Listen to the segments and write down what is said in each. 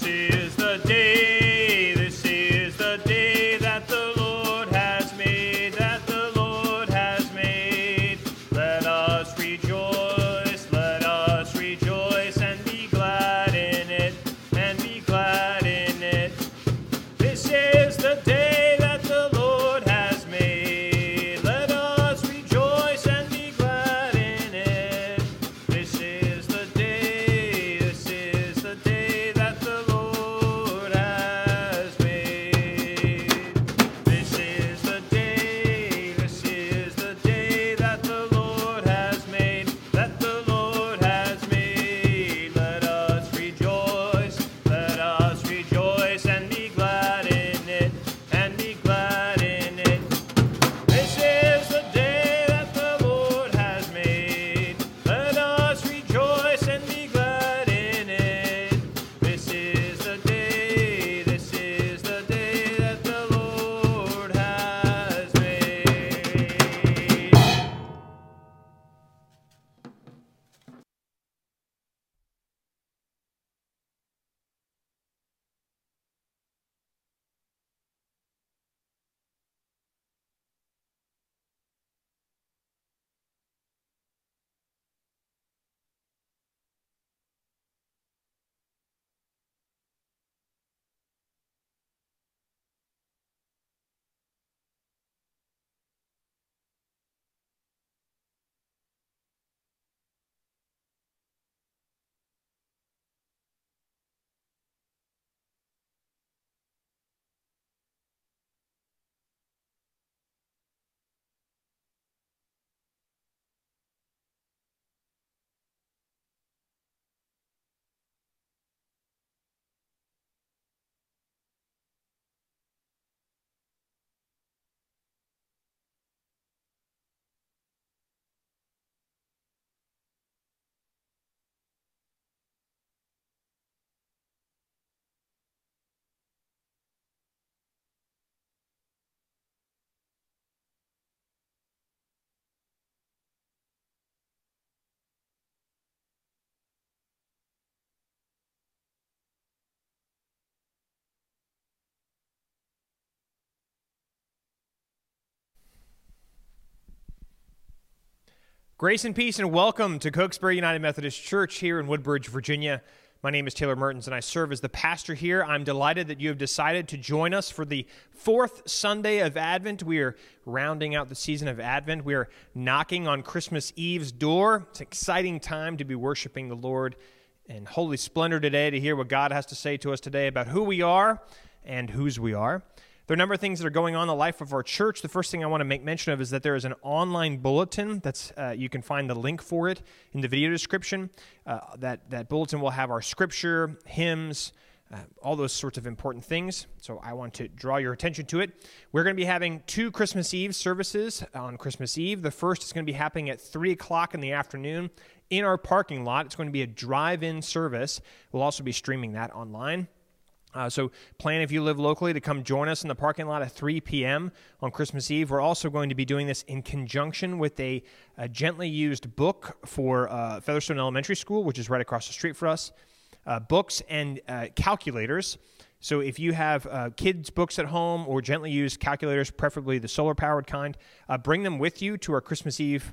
This Grace and peace, and welcome to Cokesbury United Methodist Church here in Woodbridge, Virginia. My name is Taylor Mertens, and I serve as the pastor here. I'm delighted that you have decided to join us for the fourth Sunday of Advent. We are rounding out the season of Advent. We are knocking on Christmas Eve's door. It's an exciting time to be worshiping the Lord in holy splendor today, to hear what God has to say to us today about who we are and whose we are. There are a number of things that are going on in the life of our church. The first thing I want to make mention of is that there is an online bulletin that's uh, you can find the link for it in the video description. Uh, that that bulletin will have our scripture, hymns, uh, all those sorts of important things. So I want to draw your attention to it. We're going to be having two Christmas Eve services on Christmas Eve. The first is going to be happening at three o'clock in the afternoon in our parking lot. It's going to be a drive-in service. We'll also be streaming that online. Uh, so plan if you live locally to come join us in the parking lot at 3 p.m. on Christmas Eve. We're also going to be doing this in conjunction with a, a gently used book for uh, Featherstone Elementary School, which is right across the street for us. Uh, books and uh, calculators. So if you have uh, kids' books at home or gently used calculators, preferably the solar powered kind, uh, bring them with you to our Christmas Eve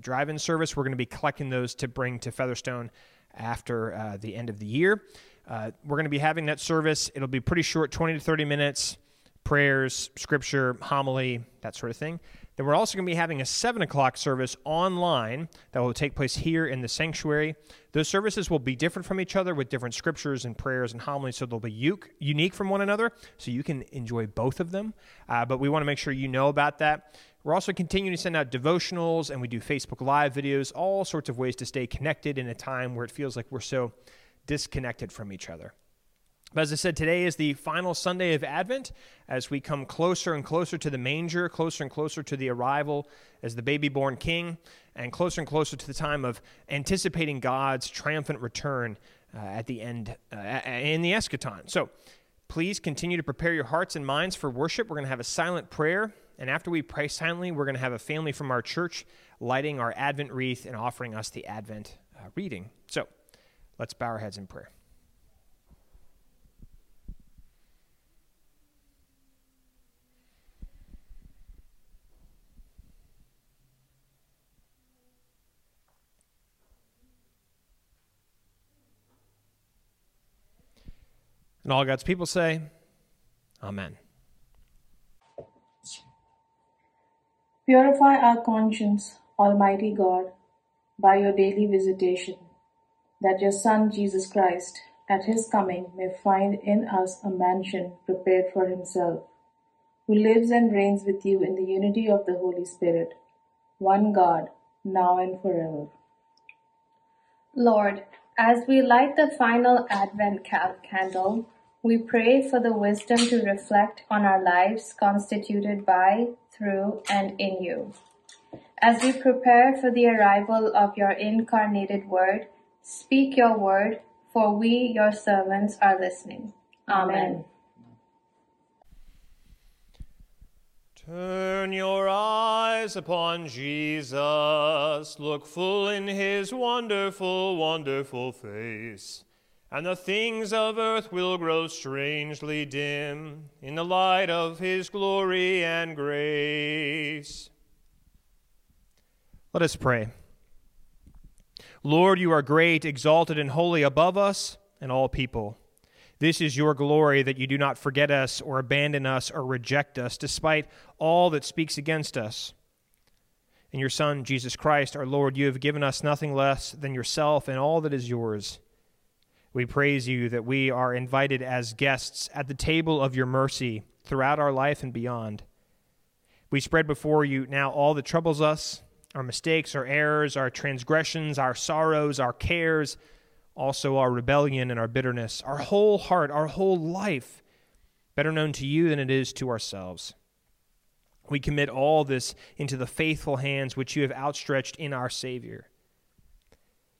drive-in service. We're going to be collecting those to bring to Featherstone after the end of the year. Uh, we're going to be having that service. It'll be pretty short 20 to 30 minutes, prayers, scripture, homily, that sort of thing. Then we're also going to be having a 7 o'clock service online that will take place here in the sanctuary. Those services will be different from each other with different scriptures and prayers and homilies, so they'll be unique from one another, so you can enjoy both of them. Uh, but we want to make sure you know about that. We're also continuing to send out devotionals, and we do Facebook Live videos, all sorts of ways to stay connected in a time where it feels like we're so disconnected from each other. But as I said, today is the final Sunday of Advent as we come closer and closer to the manger, closer and closer to the arrival as the baby born king, and closer and closer to the time of anticipating God's triumphant return uh, at the end, uh, in the eschaton. So please continue to prepare your hearts and minds for worship. We're going to have a silent prayer. And after we pray silently, we're going to have a family from our church lighting our Advent wreath and offering us the Advent uh, reading. So Let's bow our heads in prayer. And all God's people say, Amen. Purify our conscience, Almighty God, by your daily visitation that your Son, Jesus Christ, at his coming may find in us a mansion prepared for himself, who lives and reigns with you in the unity of the Holy Spirit, one God, now and forever. Lord, as we light the final Advent candle, we pray for the wisdom to reflect on our lives constituted by, through, and in you. As we prepare for the arrival of your incarnated Word, speak your word, for we, your servants, are listening. Amen. Turn your eyes upon Jesus, look full in his wonderful, wonderful face, and the things of earth will grow strangely dim in the light of his glory and grace. Let us pray. Lord, you are great, exalted, and holy above us and all people. This is your glory that you do not forget us or abandon us or reject us, despite all that speaks against us. In your Son, Jesus Christ, our Lord, you have given us nothing less than yourself and all that is yours. We praise you that we are invited as guests at the table of your mercy throughout our life and beyond. We spread before you now all that troubles us, our mistakes, our errors, our transgressions, our sorrows, our cares also our rebellion and our bitterness, our whole heart, our whole life, better known to you than it is to ourselves. We commit all this into the faithful hands which you have outstretched in our Savior.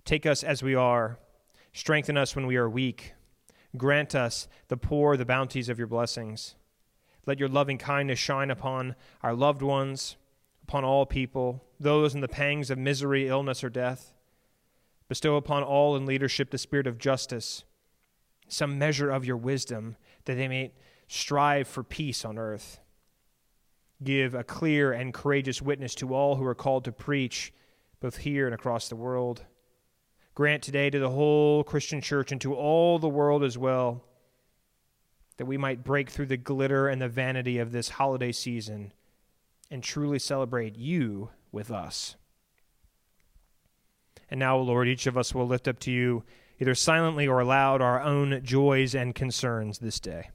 Take us as we are, strengthen us when we are weak, grant us the poor the bounties of your blessings. Let your loving kindness shine upon our loved ones, upon all people, those in the pangs of misery, illness, or death Bestow upon all in leadership the spirit of justice, some measure of your wisdom, that they may strive for peace on earth. Give a clear and courageous witness to all who are called to preach, both here and across the world. Grant today to the whole Christian church and to all the world as well that we might break through the glitter and the vanity of this holiday season and truly celebrate you with us. And now, Lord, each of us will lift up to you, either silently or aloud, our own joys and concerns this day.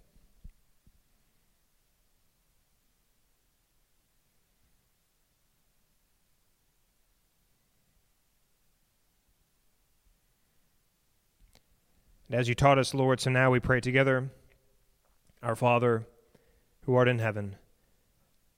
And as you taught us, Lord, so now we pray together Our Father, who art in heaven,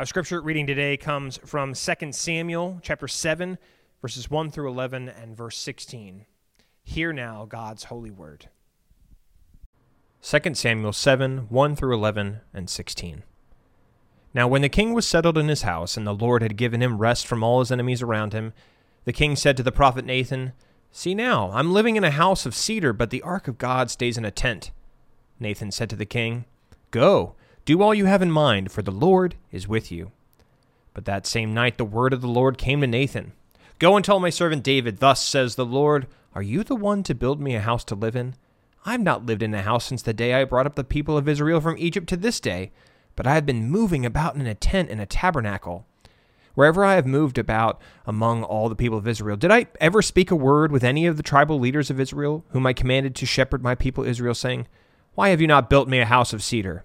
Our scripture reading today comes from 2 Samuel chapter 7, verses 1 through 11 and verse 16. Hear now God's holy word. 2 Samuel 7 1 through 11 and 16. Now, when the king was settled in his house, and the Lord had given him rest from all his enemies around him, the king said to the prophet Nathan, See now, I'm living in a house of cedar, but the ark of God stays in a tent. Nathan said to the king, Go, do all you have in mind, for the Lord is with you. But that same night the word of the Lord came to Nathan Go and tell my servant David, Thus says the Lord, are you the one to build me a house to live in? I have not lived in a house since the day I brought up the people of Israel from Egypt to this day, but I have been moving about in a tent and a tabernacle. Wherever I have moved about among all the people of Israel, did I ever speak a word with any of the tribal leaders of Israel, whom I commanded to shepherd my people Israel, saying, Why have you not built me a house of cedar?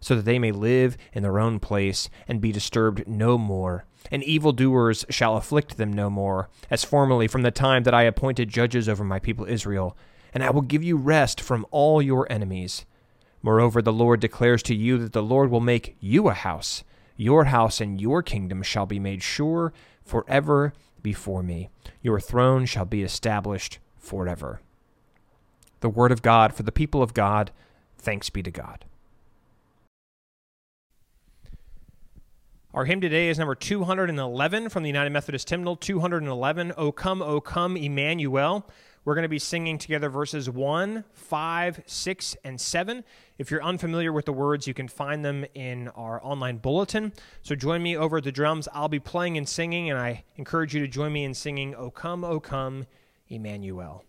so that they may live in their own place, and be disturbed no more. And evildoers shall afflict them no more, as formerly from the time that I appointed judges over my people Israel and I will give you rest from all your enemies. Moreover, the Lord declares to you that the Lord will make you a house. Your house and your kingdom shall be made sure forever before me. Your throne shall be established forever. The word of God for the people of God. Thanks be to God. Our hymn today is number 211 from the United Methodist Hymnal, 211, O Come, O Come, Emmanuel. We're going to be singing together verses 1, 5, 6, and 7. If you're unfamiliar with the words, you can find them in our online bulletin. So join me over at the drums. I'll be playing and singing, and I encourage you to join me in singing, O come, O come, Emmanuel.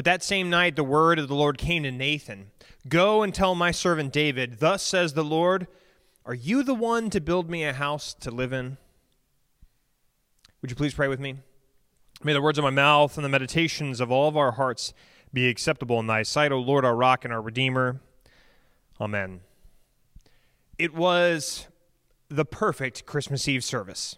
But that same night the word of the Lord came to Nathan Go and tell my servant David, Thus says the Lord, Are you the one to build me a house to live in? Would you please pray with me? May the words of my mouth and the meditations of all of our hearts be acceptable in thy sight, O Lord, our rock and our redeemer. Amen. It was the perfect Christmas Eve service.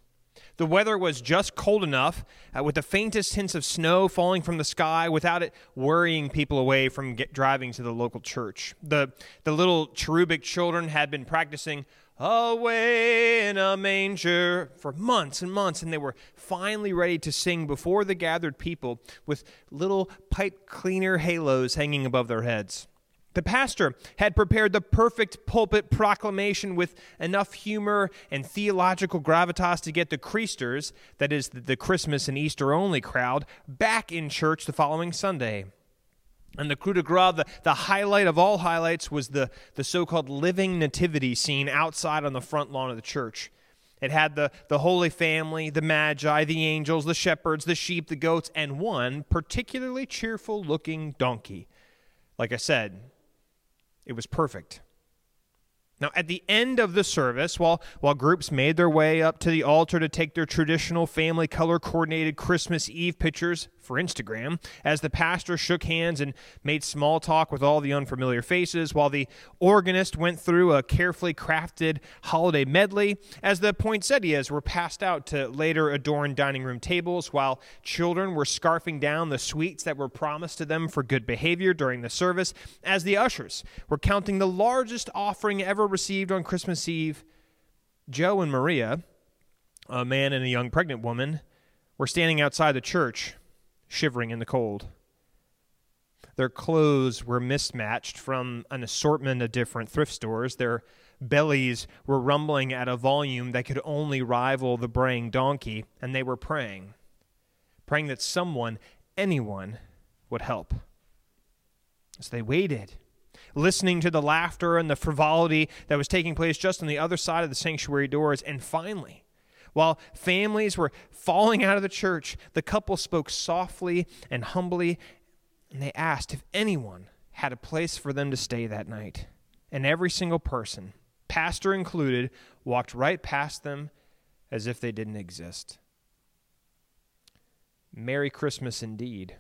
The weather was just cold enough, uh, with the faintest hints of snow falling from the sky, without it worrying people away from get, driving to the local church. The, the little cherubic children had been practicing away in a manger for months and months, and they were finally ready to sing before the gathered people with little pipe cleaner halos hanging above their heads. The pastor had prepared the perfect pulpit proclamation with enough humor and theological gravitas to get the Creasters, that is, the Christmas and Easter only crowd, back in church the following Sunday. And the coup de grace, the, the highlight of all highlights, was the, the so called living nativity scene outside on the front lawn of the church. It had the, the Holy Family, the Magi, the angels, the shepherds, the sheep, the goats, and one particularly cheerful looking donkey. Like I said, it was perfect. Now, at the end of the service, while, while groups made their way up to the altar to take their traditional family color coordinated Christmas Eve pictures for Instagram, as the pastor shook hands and made small talk with all the unfamiliar faces, while the organist went through a carefully crafted holiday medley, as the poinsettias were passed out to later adorn dining room tables, while children were scarfing down the sweets that were promised to them for good behavior during the service, as the ushers were counting the largest offering ever received on Christmas Eve, Joe and Maria, a man and a young pregnant woman, were standing outside the church, shivering in the cold. Their clothes were mismatched from an assortment of different thrift stores. Their bellies were rumbling at a volume that could only rival the braying donkey, and they were praying, praying that someone, anyone, would help. As they waited, listening to the laughter and the frivolity that was taking place just on the other side of the sanctuary doors. And finally, while families were falling out of the church, the couple spoke softly and humbly, and they asked if anyone had a place for them to stay that night. And every single person, pastor included, walked right past them as if they didn't exist. Merry Christmas indeed.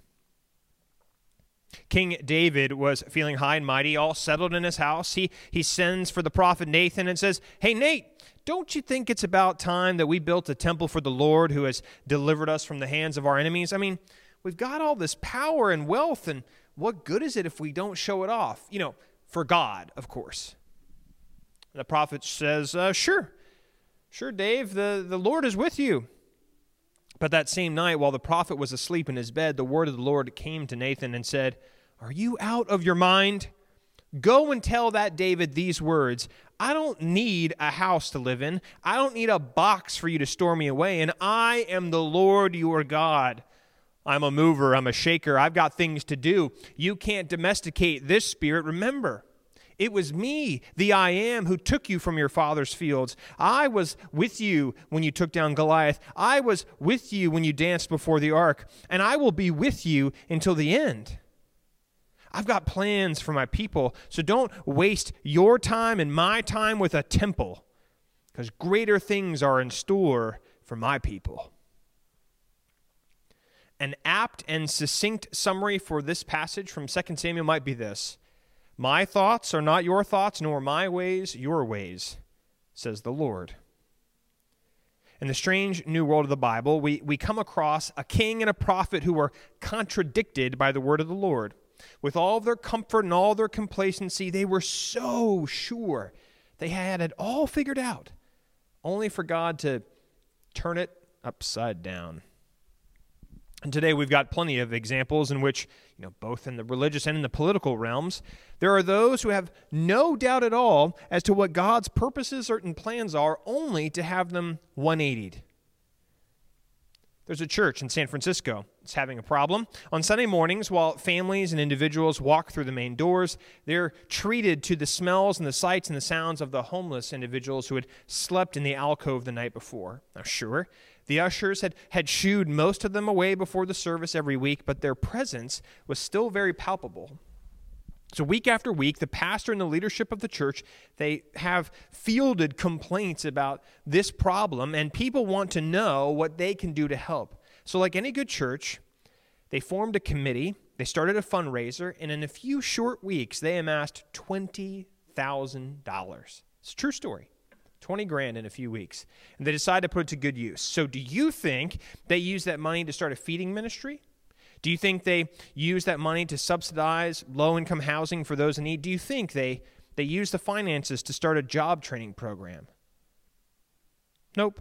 King David was feeling high and mighty, all settled in his house. He, he sends for the prophet Nathan and says, Hey, Nate, don't you think it's about time that we built a temple for the Lord who has delivered us from the hands of our enemies? I mean, we've got all this power and wealth, and what good is it if we don't show it off? You know, for God, of course. The prophet says, uh, Sure, sure, Dave, the, the Lord is with you. But that same night, while the prophet was asleep in his bed, the word of the Lord came to Nathan and said, Are you out of your mind? Go and tell that David these words I don't need a house to live in, I don't need a box for you to store me away, and I am the Lord your God. I'm a mover, I'm a shaker, I've got things to do. You can't domesticate this spirit. Remember, it was me, the I am, who took you from your father's fields. I was with you when you took down Goliath. I was with you when you danced before the ark, and I will be with you until the end. I've got plans for my people, so don't waste your time and my time with a temple, because greater things are in store for my people. An apt and succinct summary for this passage from 2 Samuel might be this my thoughts are not your thoughts, nor my ways your ways, says the Lord. In the strange new world of the Bible, we, we come across a king and a prophet who are contradicted by the word of the Lord. With all their comfort and all their complacency, they were so sure they had it all figured out, only for God to turn it upside down. And today we've got plenty of examples in which, you know, both in the religious and in the political realms, there are those who have no doubt at all as to what God's purposes and plans are, only to have them 180'd. There's a church in San Francisco that's having a problem. On Sunday mornings, while families and individuals walk through the main doors, they're treated to the smells and the sights and the sounds of the homeless individuals who had slept in the alcove the night before. Now, sure, the ushers had, had shooed most of them away before the service every week, but their presence was still very palpable. So, week after week, the pastor and the leadership of the church, they have fielded complaints about this problem, and people want to know what they can do to help. So, like any good church, they formed a committee, they started a fundraiser, and in a few short weeks, they amassed $20,000. It's a true story. 20 grand in a few weeks. And they decide to put it to good use. So, do you think they use that money to start a feeding ministry? Do you think they use that money to subsidize low income housing for those in need? Do you think they, they use the finances to start a job training program? Nope.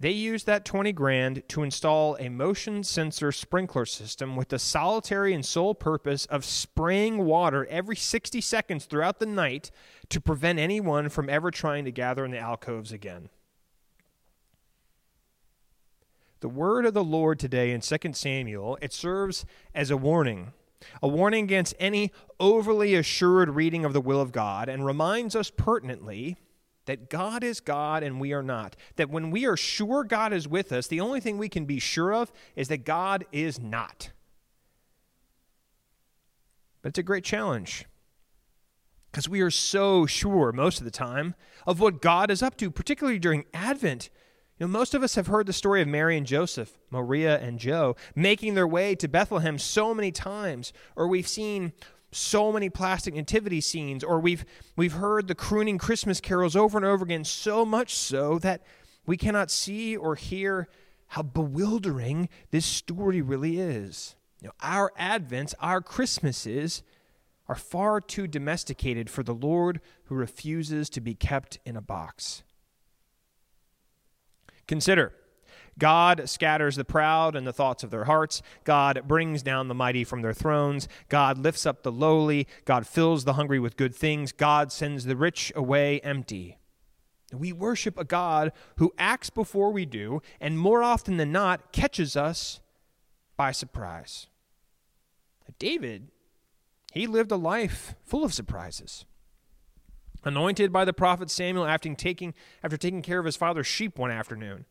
They used that 20 grand to install a motion sensor sprinkler system with the solitary and sole purpose of spraying water every 60 seconds throughout the night to prevent anyone from ever trying to gather in the alcoves again. The word of the Lord today in 2 Samuel, it serves as a warning. A warning against any overly assured reading of the will of God and reminds us pertinently that God is God and we are not. That when we are sure God is with us, the only thing we can be sure of is that God is not. But it's a great challenge. because we are so sure most of the time of what God is up to, particularly during Advent. You know, most of us have heard the story of Mary and Joseph, Maria and Joe, making their way to Bethlehem so many times, or we've seen so many plastic nativity scenes, or we've we've heard the crooning Christmas carols over and over again, so much so that we cannot see or hear how bewildering this story really is. You know, our Advents, our Christmases, are far too domesticated for the Lord who refuses to be kept in a box. Consider God scatters the proud in the thoughts of their hearts. God brings down the mighty from their thrones. God lifts up the lowly. God fills the hungry with good things. God sends the rich away empty. We worship a God who acts before we do, and more often than not, catches us by surprise. David he lived a life full of surprises. Anointed by the prophet Samuel after taking, after taking care of his father's sheep one afternoon,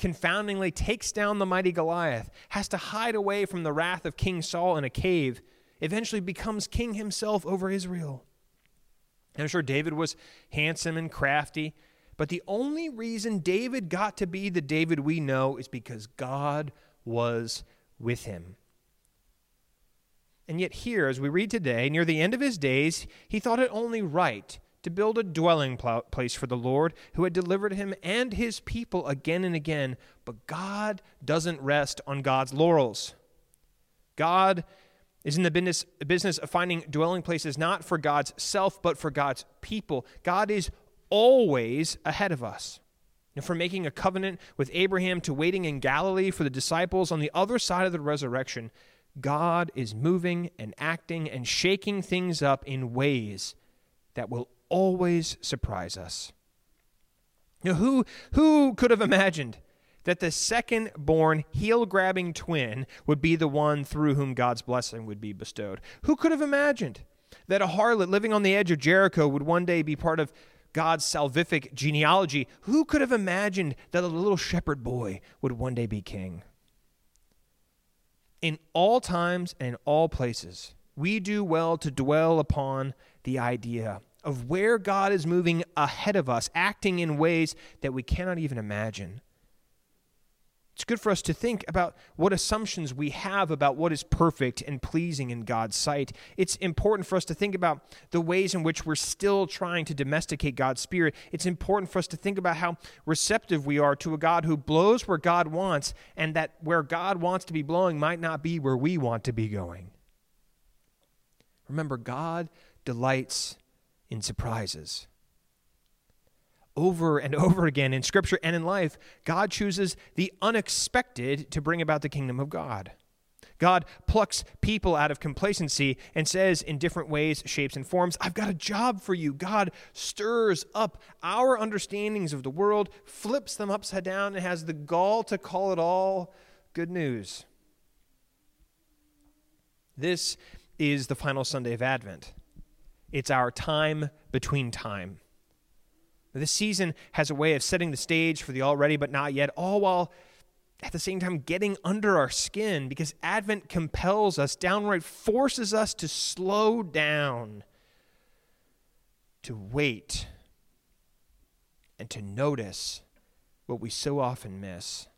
confoundingly takes down the mighty Goliath, has to hide away from the wrath of King Saul in a cave, eventually becomes king himself over Israel. I'm sure David was handsome and crafty, but the only reason David got to be the David we know is because God was with him. And yet, here, as we read today, near the end of his days, he thought it only right to build a dwelling place for the Lord who had delivered him and his people again and again. But God doesn't rest on God's laurels. God is in the business, business of finding dwelling places not for God's self, but for God's people. God is always ahead of us. And from making a covenant with Abraham to waiting in Galilee for the disciples on the other side of the resurrection, God is moving and acting and shaking things up in ways that will always surprise us. Who, who could have imagined that the second born, heel grabbing twin would be the one through whom God's blessing would be bestowed? Who could have imagined that a harlot living on the edge of Jericho would one day be part of God's salvific genealogy? Who could have imagined that a little shepherd boy would one day be king? In all times and in all places, we do well to dwell upon the idea of where God is moving ahead of us, acting in ways that we cannot even imagine. It's good for us to think about what assumptions we have about what is perfect and pleasing in God's sight. It's important for us to think about the ways in which we're still trying to domesticate God's Spirit. It's important for us to think about how receptive we are to a God who blows where God wants, and that where God wants to be blowing might not be where we want to be going. Remember, God delights in surprises over and over again in Scripture and in life, God chooses the unexpected to bring about the kingdom of God. God plucks people out of complacency and says in different ways, shapes, and forms, I've got a job for you. God stirs up our understandings of the world, flips them upside down, and has the gall to call it all good news. This is the final Sunday of Advent. It's our time between time. This season has a way of setting the stage for the already but not yet, all while at the same time getting under our skin because Advent compels us, downright forces us to slow down, to wait, and to notice what we so often miss.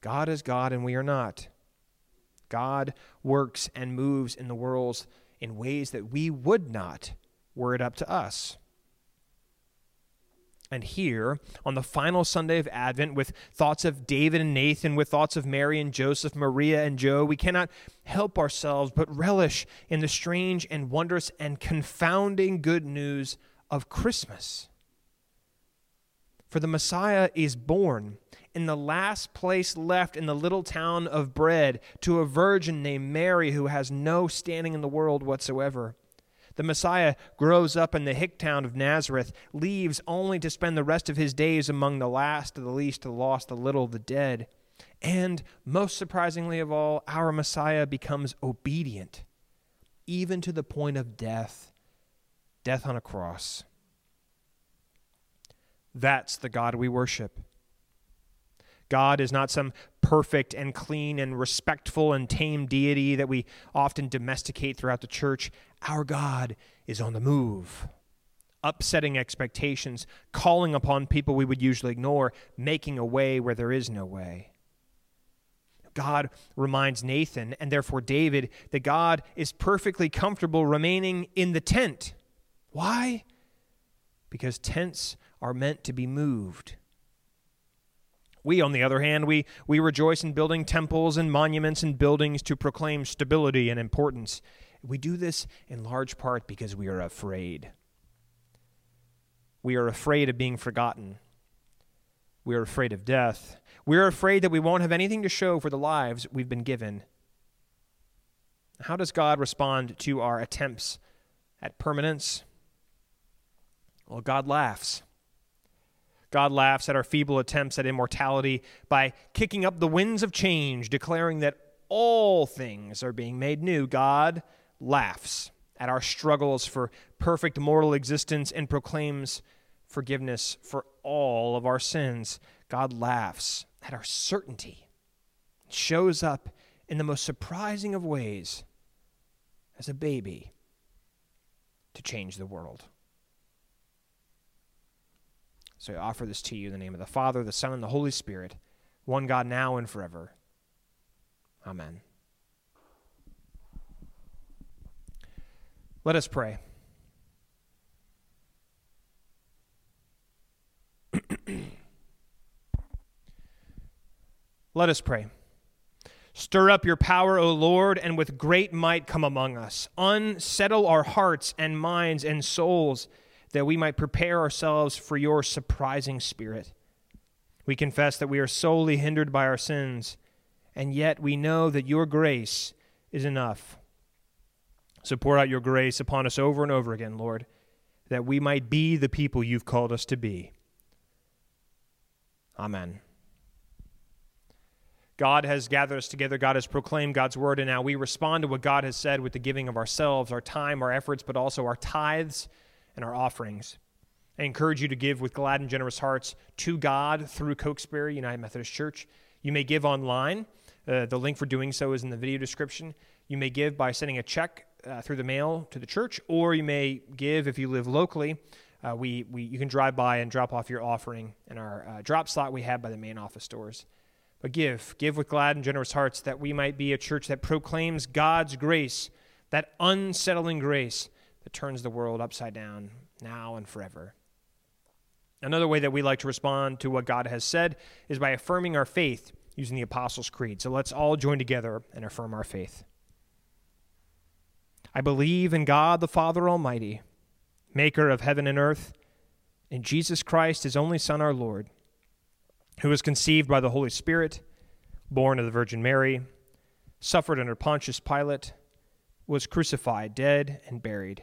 God is God and we are not. God works and moves in the world in ways that we would not were it up to us. And here, on the final Sunday of Advent, with thoughts of David and Nathan, with thoughts of Mary and Joseph, Maria and Joe, we cannot help ourselves but relish in the strange and wondrous and confounding good news of Christmas. For the Messiah is born in the last place left in the little town of bread to a virgin named Mary who has no standing in the world whatsoever. The Messiah grows up in the hick town of Nazareth, leaves only to spend the rest of his days among the last of the least, the lost, the little, the dead. And most surprisingly of all, our Messiah becomes obedient, even to the point of death death on a cross. That's the God we worship. God is not some perfect and clean and respectful and tame deity that we often domesticate throughout the church. Our God is on the move, upsetting expectations, calling upon people we would usually ignore, making a way where there is no way. God reminds Nathan and therefore David that God is perfectly comfortable remaining in the tent. Why? Because tents are meant to be moved. We, on the other hand, we, we rejoice in building temples and monuments and buildings to proclaim stability and importance. We do this in large part because we are afraid. We are afraid of being forgotten. We are afraid of death. We are afraid that we won't have anything to show for the lives we've been given. How does God respond to our attempts at permanence? Well, God laughs. God laughs at our feeble attempts at immortality by kicking up the winds of change, declaring that all things are being made new. God laughs at our struggles for perfect mortal existence and proclaims forgiveness for all of our sins. God laughs at our certainty, it shows up in the most surprising of ways as a baby to change the world. So I offer this to you in the name of the Father, the Son, and the Holy Spirit, one God now and forever. Amen. Let us pray. Let us pray. Stir up your power, O Lord, and with great might come among us. Unsettle our hearts and minds and souls that we might prepare ourselves for your surprising spirit. We confess that we are solely hindered by our sins, and yet we know that your grace is enough. So pour out your grace upon us over and over again, Lord, that we might be the people you've called us to be. Amen. God has gathered us together. God has proclaimed God's word, and now we respond to what God has said with the giving of ourselves, our time, our efforts, but also our tithes and our offerings. I encourage you to give with glad and generous hearts to God through Cokesbury United Methodist Church. You may give online. Uh, the link for doing so is in the video description. You may give by sending a check uh, through the mail to the church, or you may give if you live locally. Uh, we, we, you can drive by and drop off your offering in our uh, drop slot we have by the main office doors. But give, give with glad and generous hearts that we might be a church that proclaims God's grace, that unsettling grace turns the world upside down now and forever. Another way that we like to respond to what God has said is by affirming our faith using the Apostles' Creed. So let's all join together and affirm our faith. I believe in God the Father Almighty, maker of heaven and earth, in Jesus Christ, his only Son, our Lord, who was conceived by the Holy Spirit, born of the Virgin Mary, suffered under Pontius Pilate, was crucified, dead, and buried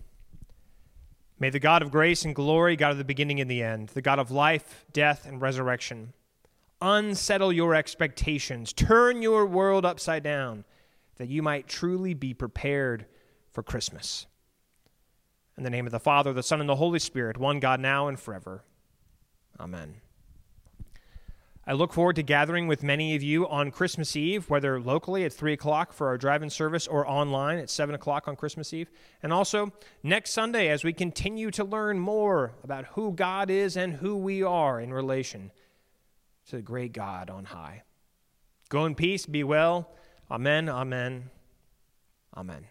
May the God of grace and glory, God of the beginning and the end, the God of life, death, and resurrection, unsettle your expectations, turn your world upside down, that you might truly be prepared for Christmas. In the name of the Father, the Son, and the Holy Spirit, one God now and forever. Amen. I look forward to gathering with many of you on Christmas Eve, whether locally at 3 o'clock for our drive in service or online at 7 o'clock on Christmas Eve. And also next Sunday as we continue to learn more about who God is and who we are in relation to the great God on high. Go in peace, be well. Amen, amen, amen.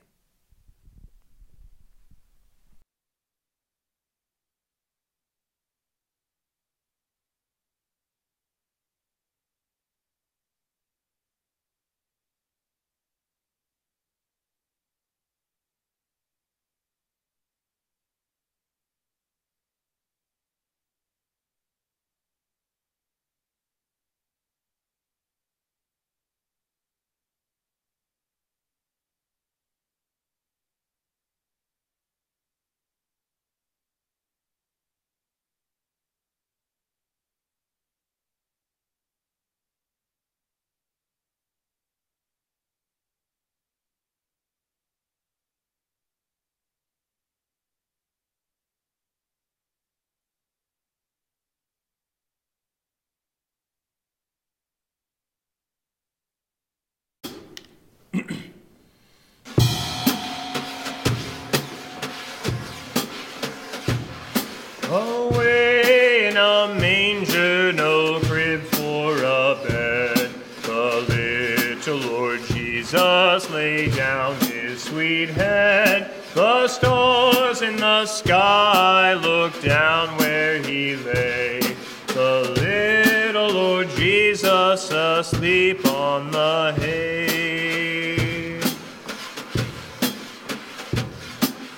Laid down his sweet head. The stars in the sky looked down where he lay. The little Lord Jesus asleep on the hay.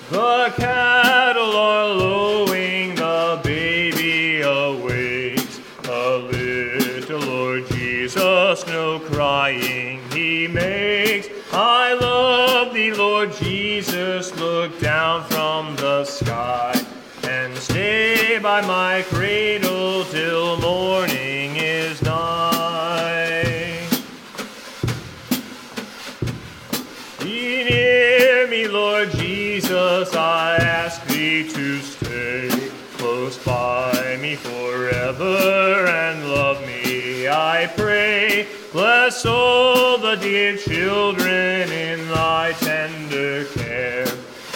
The cattle are lowing, by my cradle till morning is nigh. Be near me, Lord Jesus, I ask thee to stay close by me forever and love me, I pray. Bless all the dear children in thy tender care,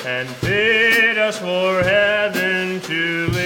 and fit us for heaven to.